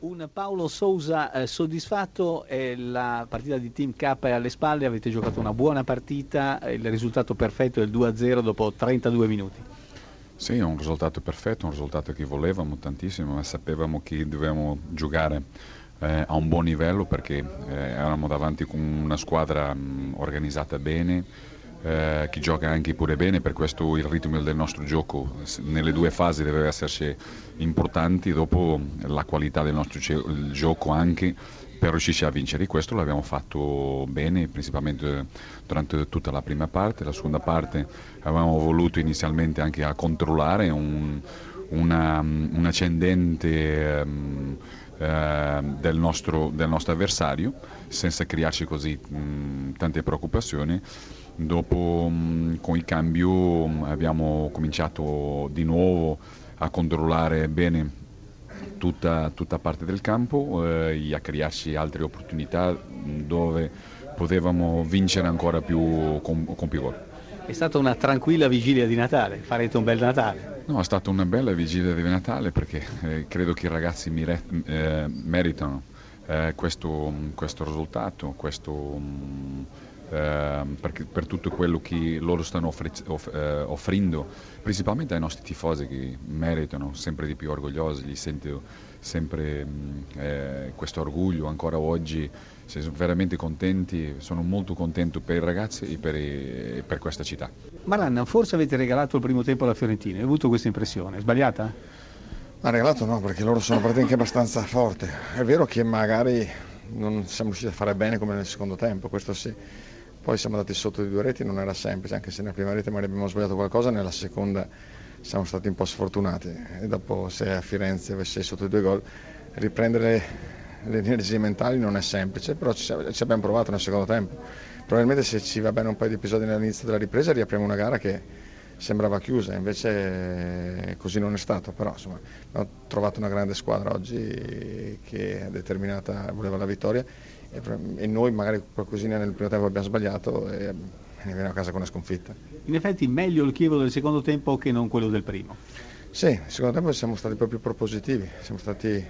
Un Paolo Sousa eh, soddisfatto, eh, la partita di Team K è alle spalle, avete giocato una buona partita, il risultato perfetto è il 2-0 dopo 32 minuti. Sì, è un risultato perfetto, un risultato che volevamo tantissimo, ma sapevamo che dovevamo giocare eh, a un buon livello perché eh, eravamo davanti con una squadra mh, organizzata bene, eh, che gioca anche pure bene, per questo il ritmo del nostro gioco nelle due fasi deve esserci importante, dopo la qualità del nostro gioco anche per riuscire a vincere. Questo l'abbiamo fatto bene, principalmente durante tutta la prima parte, la seconda parte avevamo voluto inizialmente anche a controllare un, una, un ascendente um, del, nostro, del, nostro, avversario senza crearci così um, tante preoccupazioni Dopo con il cambio abbiamo cominciato di nuovo a controllare bene tutta, tutta parte del campo eh, e a crearci altre opportunità dove potevamo vincere ancora più con, con più gol. È stata una tranquilla vigilia di Natale, farete un bel Natale. No, è stata una bella vigilia di Natale perché eh, credo che i ragazzi mire, eh, meritano eh, questo, questo, risultato, questo, per, per, tutto quello che loro stanno offri, off, eh, offrendo, principalmente ai nostri tifosi che meritano sempre di più orgogliosi, gli sento sempre mh, eh, questo orgoglio ancora oggi, sono veramente contenti, sono molto contento per i ragazzi e per, i, per questa città. Maranna, forse avete regalato il primo tempo alla Fiorentina, hai avuto questa impressione, sbagliata? Ma regalato no, perché loro sono partiti anche abbastanza forti. È vero che magari non siamo riusciti a fare bene come nel secondo tempo, questo sì poi siamo andati sotto di due reti, non era semplice, anche se nella prima rete magari abbiamo sbagliato qualcosa, nella seconda siamo stati un po' sfortunati e dopo se a Firenze avessi sotto i due gol riprendere le energie mentali non è semplice, però ci, abbiamo provato nel secondo tempo. Probabilmente se ci va bene un paio di episodi all'inizio della ripresa riapriamo una gara che sembrava chiusa, invece così non è stato, però insomma abbiamo trovato una grande squadra oggi che è determinata, voleva la vittoria e, noi magari qualcosina nel primo tempo abbiamo sbagliato e ne veniamo a casa con una sconfitta. In effetti meglio il Chievo del secondo tempo che non quello del primo. Sì, nel secondo tempo siamo stati proprio propositivi, siamo stati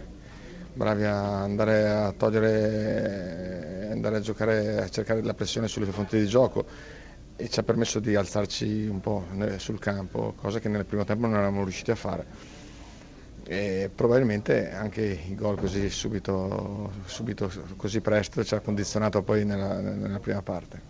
bravi a andare a togliere, andare a giocare, a cercare la pressione sulle fonti di gioco e ci ha permesso di alzarci un po' sul campo, cosa che nel primo tempo non eravamo riusciti a fare e probabilmente anche i gol così subito, subito così presto ci ha condizionato poi nella, nella prima parte.